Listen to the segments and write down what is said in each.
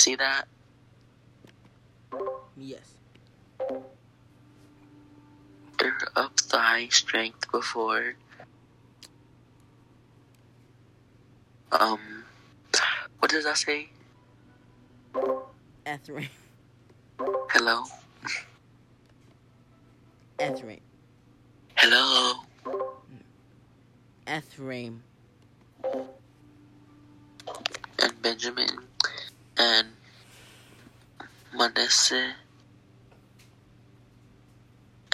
see that. Yes. You're up to high strength before. Um, what does that say? Etherin. Hello? Etherin. Hello? Ephraim. And Benjamin. And Manasseh.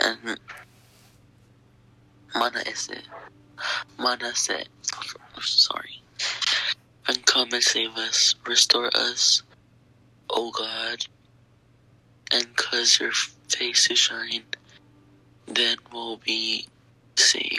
And Manasseh. Manasseh. Sorry. And come and save us. Restore us, O God. And cause your face to shine, then we'll be saved.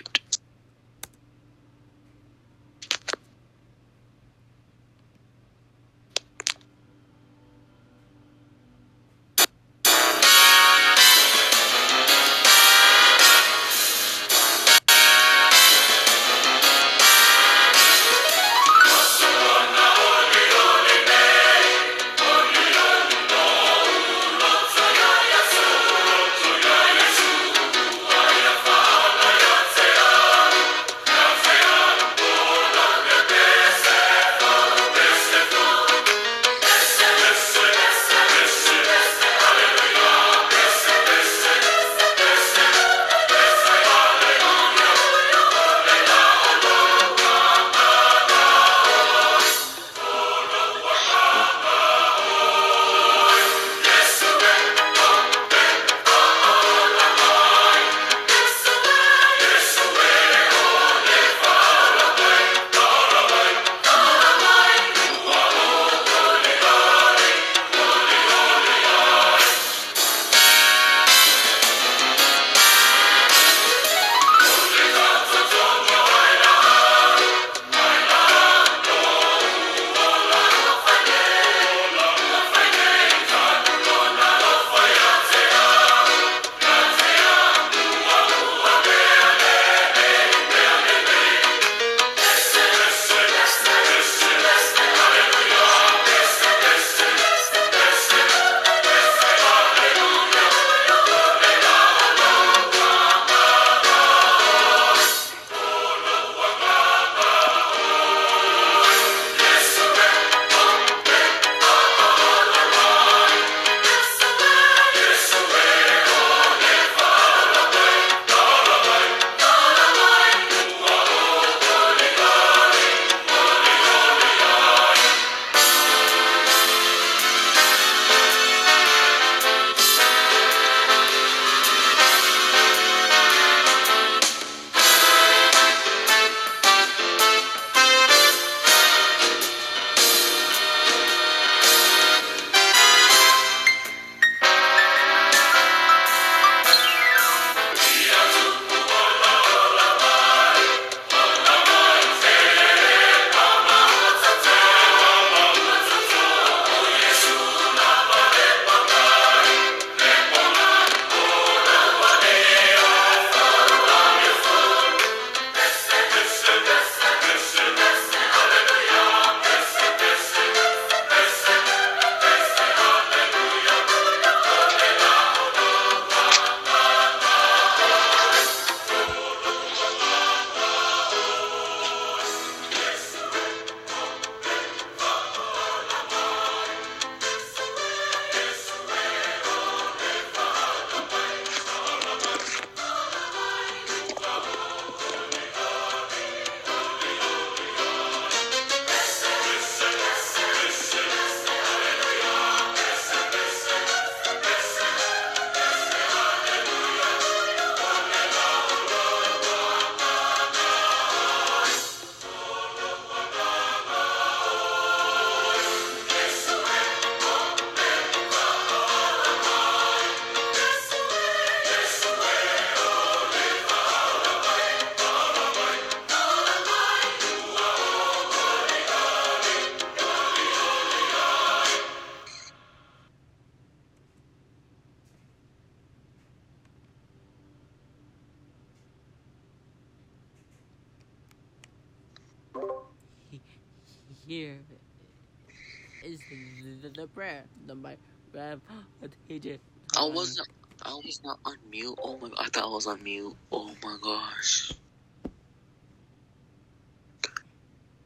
TJ. I wasn't. I was not on mute. Oh my! God. I thought I was on mute. Oh my gosh,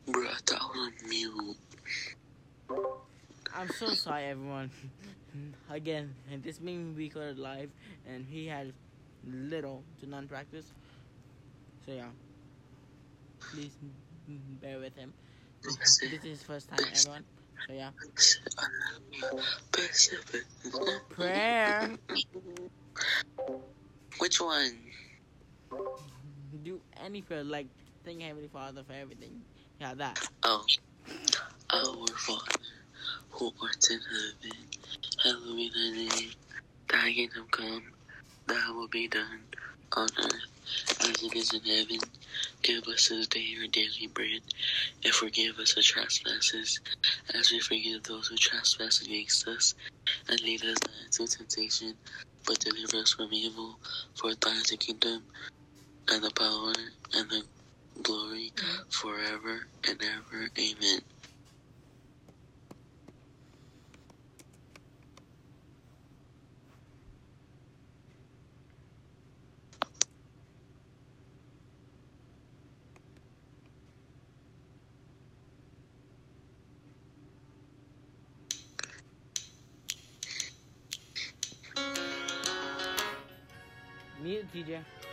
bro! I thought I was on mute. I'm so sorry, everyone. Again, this being we recorded live, and he had little to none practice. So yeah, please mm, bear with him. This is his first time, everyone. So yeah, prayer. Which one? Do any prayer, like thank Heavenly Father for everything. Yeah, that. Oh, our Father, who art in heaven, hallowed be thy name. Thy kingdom come, thy will be done on earth as it is in heaven. Give us this day our daily bread, and forgive us our trespasses, as we forgive those who trespass against us. And lead us not into temptation, but deliver us from evil. For thine is the kingdom, and the power, and the glory, mm-hmm. forever and ever. Amen. Mute, TJ. but,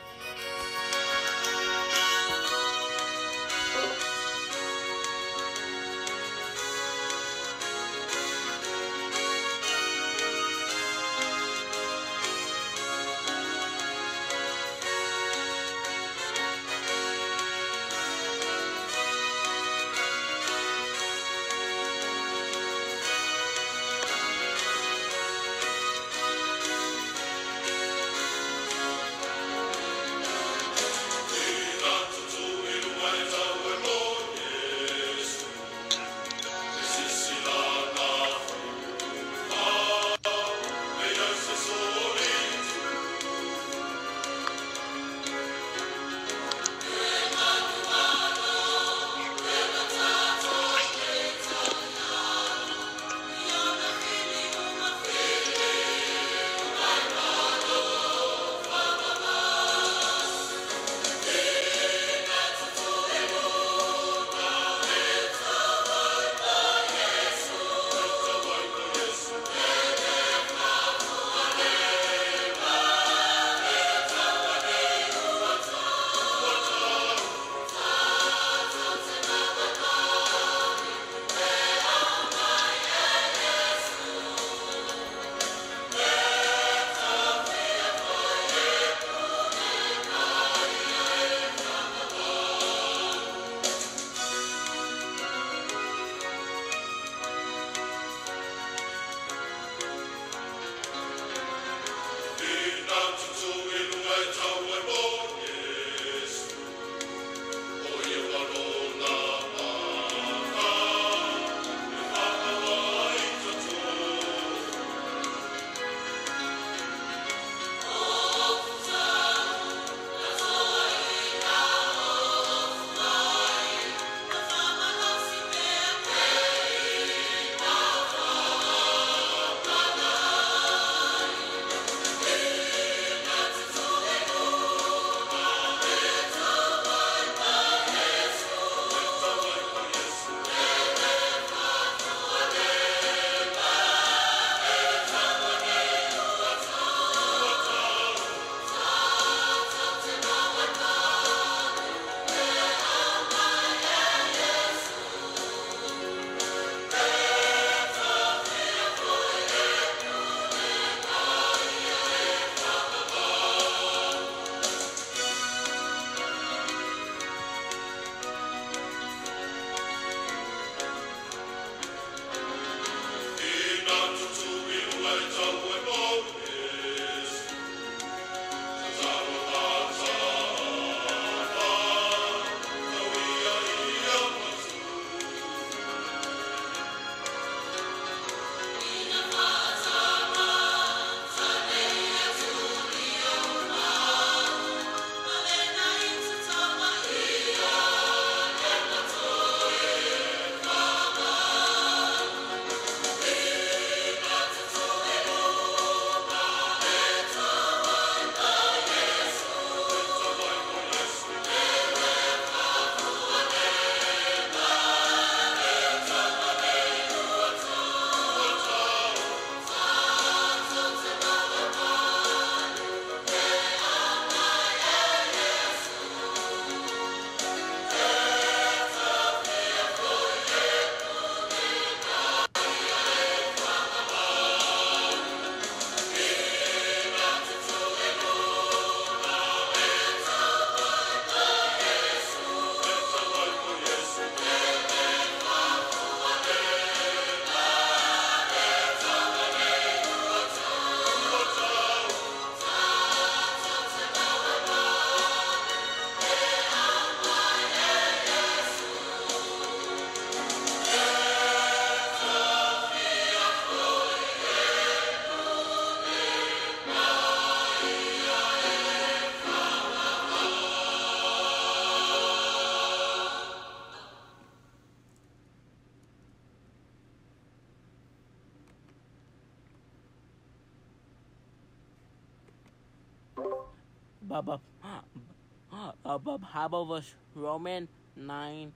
how about verse Roman 9,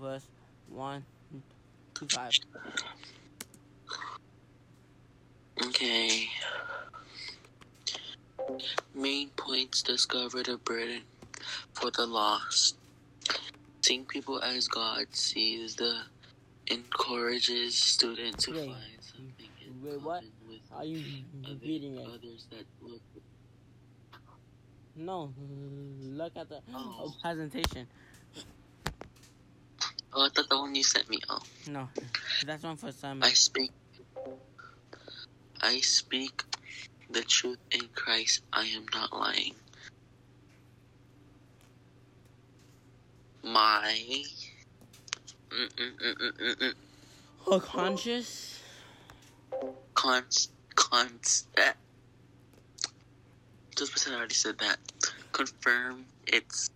verse 1 to 5? Okay. Main points discover the burden for the lost. Seeing people as God sees the encourages students to Wait. find something in Wait, what? Are you reading others that look No, look at the Oh. presentation. Oh, I thought the one you sent me. Oh, No, that's one for Simon. I speak. I speak the truth in Christ. I am not lying. My. Mm-mm-mm-mm-mm. Oh, conscious? Cons. Cons. Just percent already said that. Confirm it's.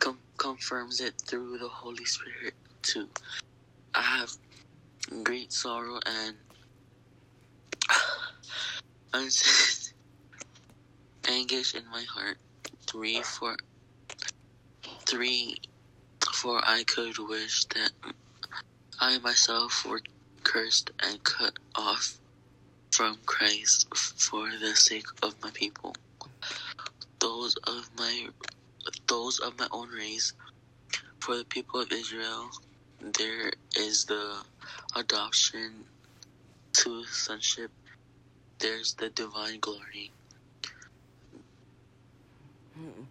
Com- confirms it through the Holy Spirit too. I have great sorrow and anguish in my heart. Three for three for I could wish that I myself were cursed and cut off from Christ for the sake of my people. Those of my those of my own race, for the people of Israel, there is the adoption to sonship. There's the divine glory. Mm-mm.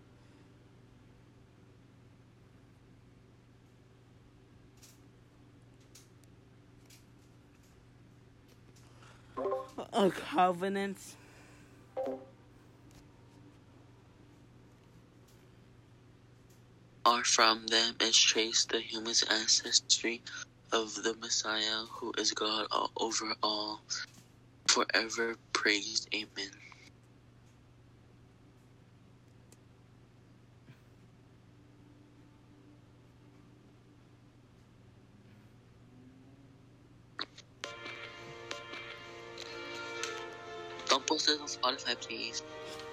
A covenant. Are from them is traced the human ancestry of the Messiah, who is God all over all, forever praised. Amen. Post this on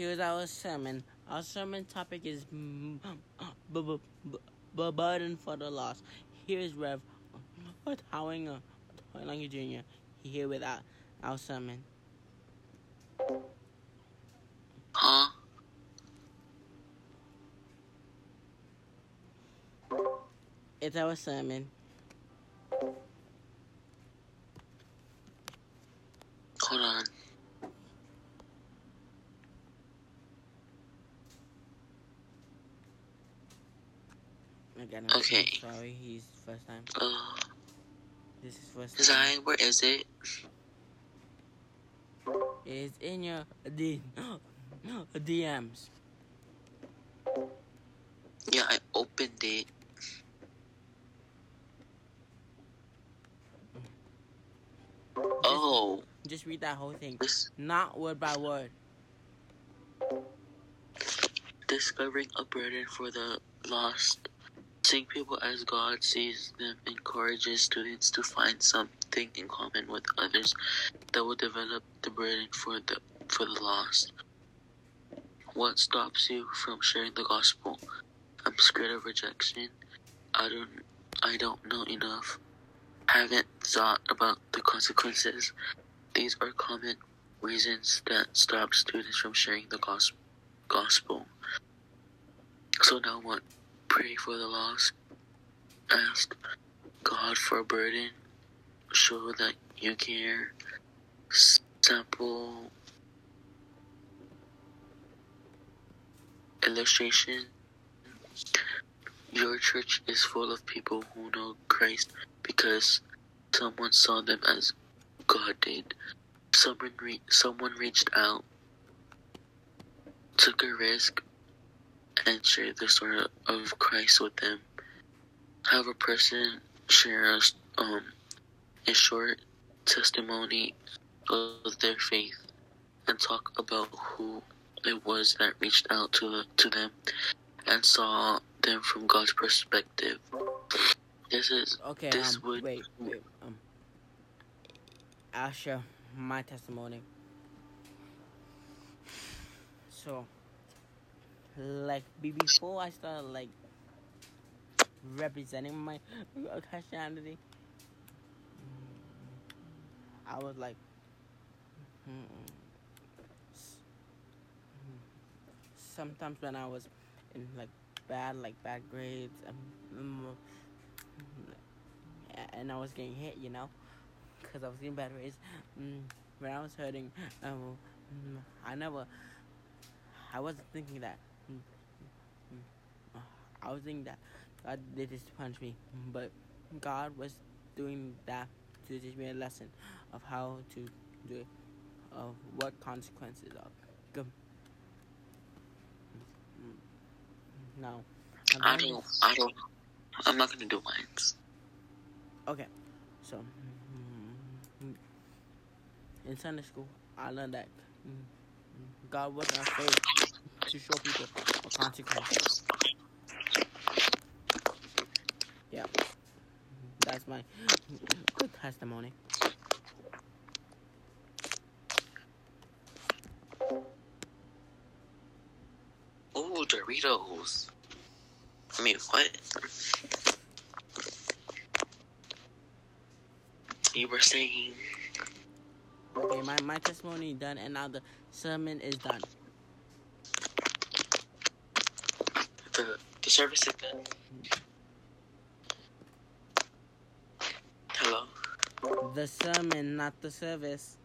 here's our sermon. Our sermon topic is burden for the lost. Here's Rev Towing uh, Lange Jr. here with our, our sermon. It's our sermon. Hold on. Again, I'm Okay. sorry, he's first time. Uh, This is first time. design, where is it? It's in your D- DMs. Yeah, I opened it. Oh, Just read that whole thing, this not word by word. discovering a burden for the lost. Seeing people as God sees them encourages students to find something in common with others that will develop the burden for the for the lost. What stops you from sharing the gospel? I'm scared of rejection. I don't I don't know enough. Haven't thought about the consequences. These are common reasons that stop students from sharing the gos- gospel. So now what? Pray for the lost. Ask God for a burden. Show that you care. Sample illustration. Your church is full of people who know Christ because someone saw them as God did. Someone re- someone reached out, took a risk, and shared the story of Christ with them. Have a person share us um a short testimony of their faith and talk about who it was that reached out to to them and saw them from God's perspective. This is Okay, This um, would- wait, wait, um, I'll share my testimony. So, like, before I started, like, representing my Christianity, I was like, mm-mm. sometimes when I was in, like, bad, like, bad grades, um, mm, and I was getting hit, you know, because I was getting bad grades. Mm, when I was hurting, um, mm, I never, I wasn't thinking that. I was thinking that God did this to punish me, but God was doing that to teach me a lesson of how to do it, of what consequences are. Good. Now, I don't I don't I'm not gonna do mines. Okay, so in Sunday school, I learned that God wasn't afraid to show people a consequence. Yeah, that's my good testimony. Ooh, Doritos. I mean, what? You were saying Okay, my, my testimony done, and now the sermon is done. the the service is done. Mm-hmm. Hello. The sermon, not the service.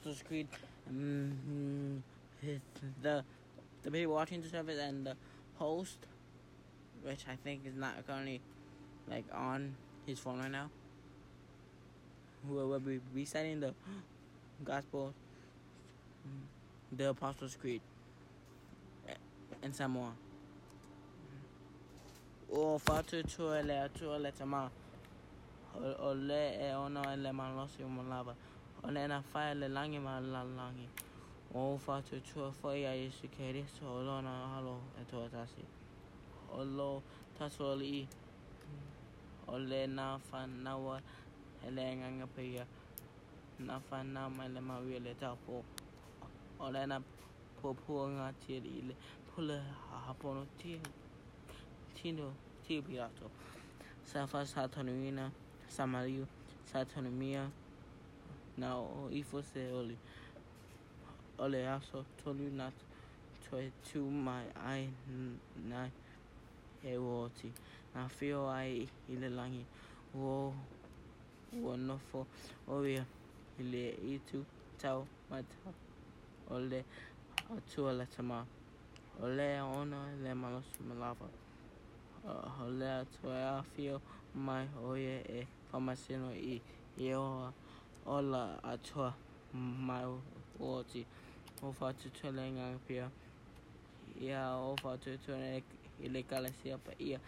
Apostles' Creed. Um, the the people watching the service and the host, which I think is not currently like on his phone right now, who will be reciting the gospel, the Apostles' Creed, and some more. O fatu tua le atua le tama. O le e ono e le och den ena faller länge mellan länge. Och för att tro följa Jesu Kristus och låna hallå ett år tassi. Och lå tassol i och lena fan nawar eller en gång på er. Na fan nam eller man vill ta på. Och lena på pånga till ile. Pulle ha på något till. Tino till pirato. Safas hatonuina. Samario. Satonomia. na o ifo se oli ole aso tonu na to tu mai ai na he wōti na whio ai i le langi. Wo wō nofo. O ia i le i tu tau mai tau. O le atua le tama o le ona le malosu malawa o le atua a whio mai o ia e whamaseno i i oa. Ola atua mai oti o whatu tole ngā pia. Ia o whatu tole i le kalesia pa ia.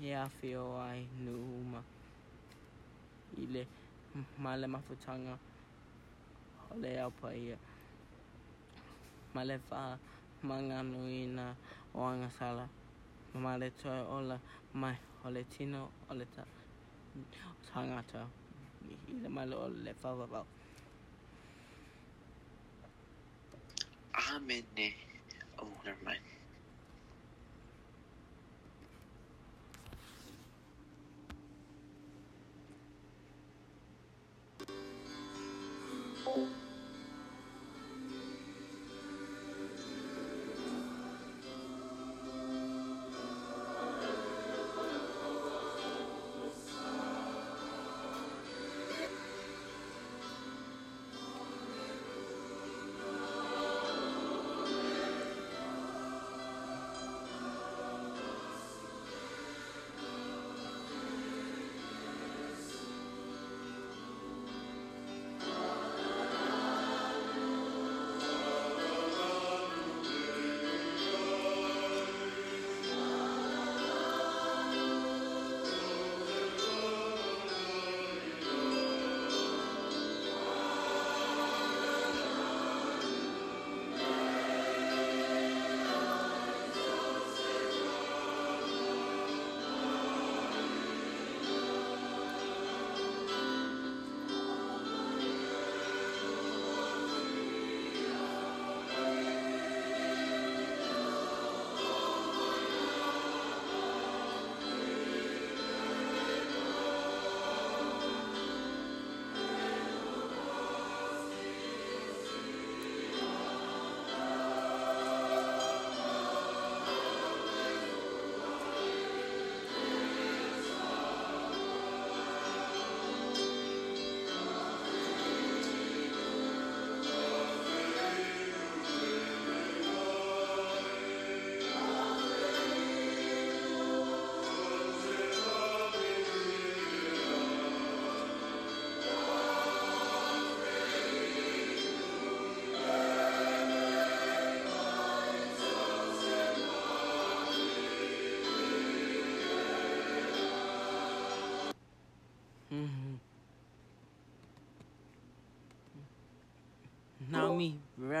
Ia fio ai nu uma i le male mafutanga o le au pa ia. Male wha manganu i na o angasala ma le ola mai. O le tino o le ta tangata. I le male o le whawawau. Amen. ne. Oh, never mind.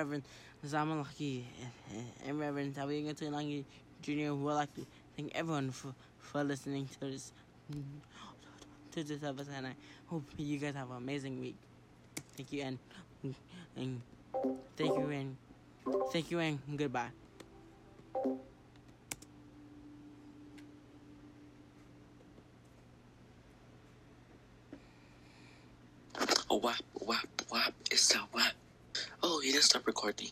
Reverend Zamalaki and eh, eh, Reverend Tawiga Tulangi Jr. would like to thank everyone for, for listening to this to this episode and I hope you guys have an amazing week. Thank you and and thank you and thank you and goodbye. Oh, whap, whap, whap. It's a whap. Oh, he didn't stop recording.